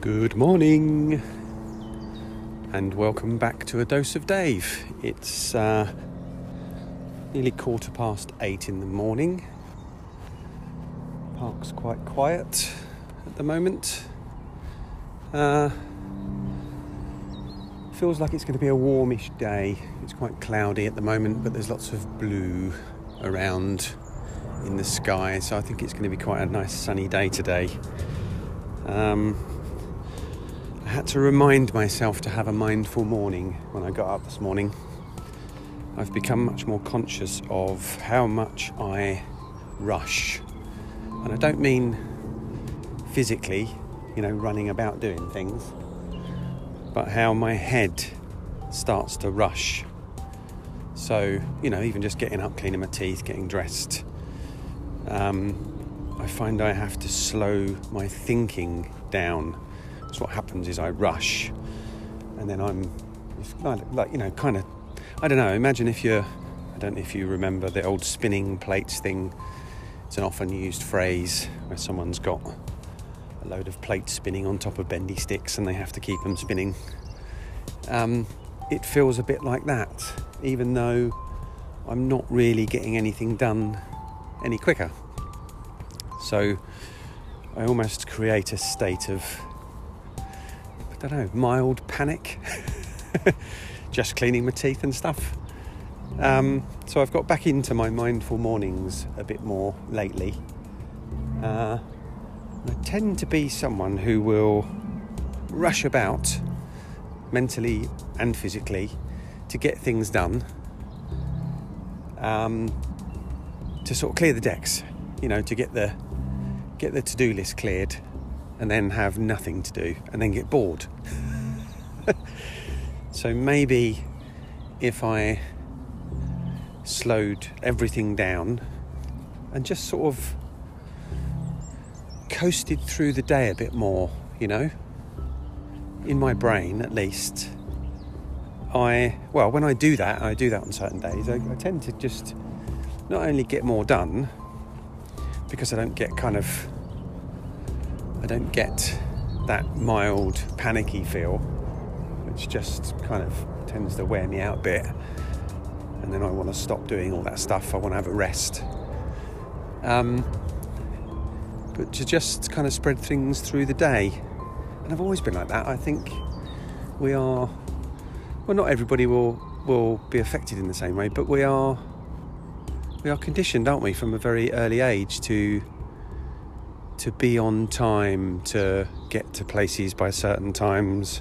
Good morning, and welcome back to a dose of Dave. It's uh, nearly quarter past eight in the morning. Park's quite quiet at the moment. Uh, feels like it's going to be a warmish day. It's quite cloudy at the moment, but there's lots of blue around in the sky, so I think it's going to be quite a nice sunny day today. Um, I had to remind myself to have a mindful morning when I got up this morning. I've become much more conscious of how much I rush. And I don't mean physically, you know, running about doing things, but how my head starts to rush. So, you know, even just getting up, cleaning my teeth, getting dressed, um, I find I have to slow my thinking down so what happens is I rush, and then I'm like you know kind of I don't know. Imagine if you're I don't know if you remember the old spinning plates thing. It's an often used phrase where someone's got a load of plates spinning on top of bendy sticks and they have to keep them spinning. Um, it feels a bit like that, even though I'm not really getting anything done any quicker. So I almost create a state of I don't know, mild panic. Just cleaning my teeth and stuff. Um, so I've got back into my mindful mornings a bit more lately. Uh, I tend to be someone who will rush about mentally and physically to get things done, um, to sort of clear the decks, you know, to get the get the to-do list cleared and then have nothing to do and then get bored. so maybe if I slowed everything down and just sort of coasted through the day a bit more, you know, in my brain at least. I, well, when I do that, I do that on certain days, I, I tend to just not only get more done because I don't get kind of I don't get that mild panicky feel, which just kind of tends to wear me out a bit. And then I want to stop doing all that stuff. I want to have a rest. Um, but to just kind of spread things through the day. And I've always been like that. I think we are, well, not everybody will will be affected in the same way, but we are we are conditioned, aren't we, from a very early age to to be on time, to get to places by certain times.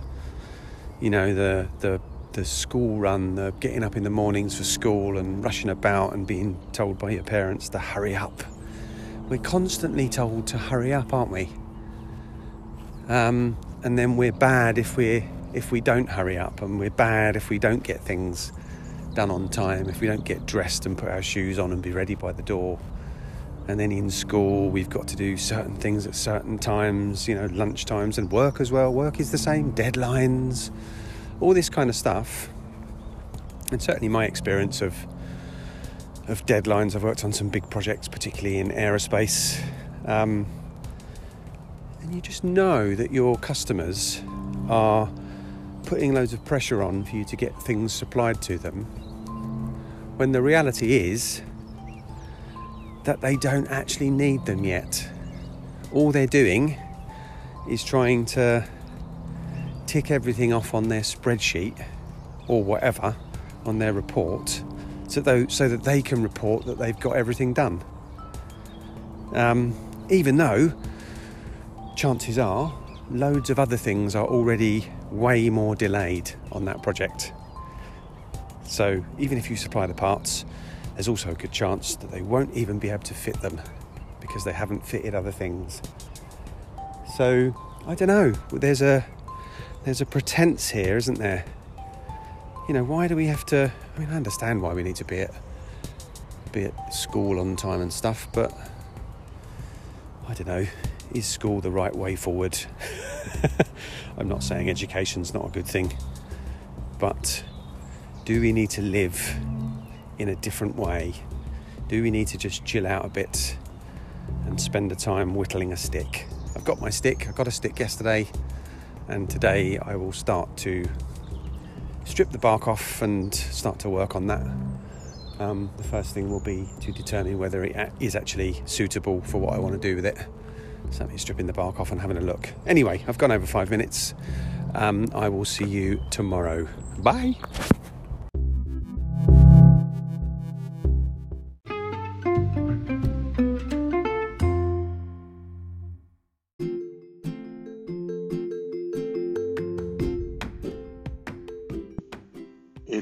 You know, the the the school run, the getting up in the mornings for school and rushing about and being told by your parents to hurry up. We're constantly told to hurry up, aren't we? Um, and then we're bad if we if we don't hurry up, and we're bad if we don't get things done on time, if we don't get dressed and put our shoes on and be ready by the door and then in school we've got to do certain things at certain times you know lunch times and work as well. Work is the same deadlines all this kind of stuff. And certainly my experience of of deadlines i've worked on some big projects particularly in aerospace. Um, and you just know that your customers are putting loads of pressure on for you to get things supplied to them when the reality is that they don't actually need them yet. All they're doing is trying to tick everything off on their spreadsheet or whatever on their report so, though, so that they can report that they've got everything done. Um, even though chances are loads of other things are already way more delayed on that project. So even if you supply the parts, there's also a good chance that they won't even be able to fit them because they haven't fitted other things. So I don't know. There's a there's a pretense here, isn't there? You know, why do we have to? I mean, I understand why we need to be at be at school on time and stuff, but I don't know. Is school the right way forward? I'm not saying education's not a good thing, but do we need to live in a different way? Do we need to just chill out a bit and spend the time whittling a stick. I've got my stick, I got a stick yesterday, and today I will start to strip the bark off and start to work on that. Um, the first thing will be to determine whether it is actually suitable for what I want to do with it. So Certainly stripping the bark off and having a look. Anyway, I've gone over five minutes. Um, I will see you tomorrow. Bye.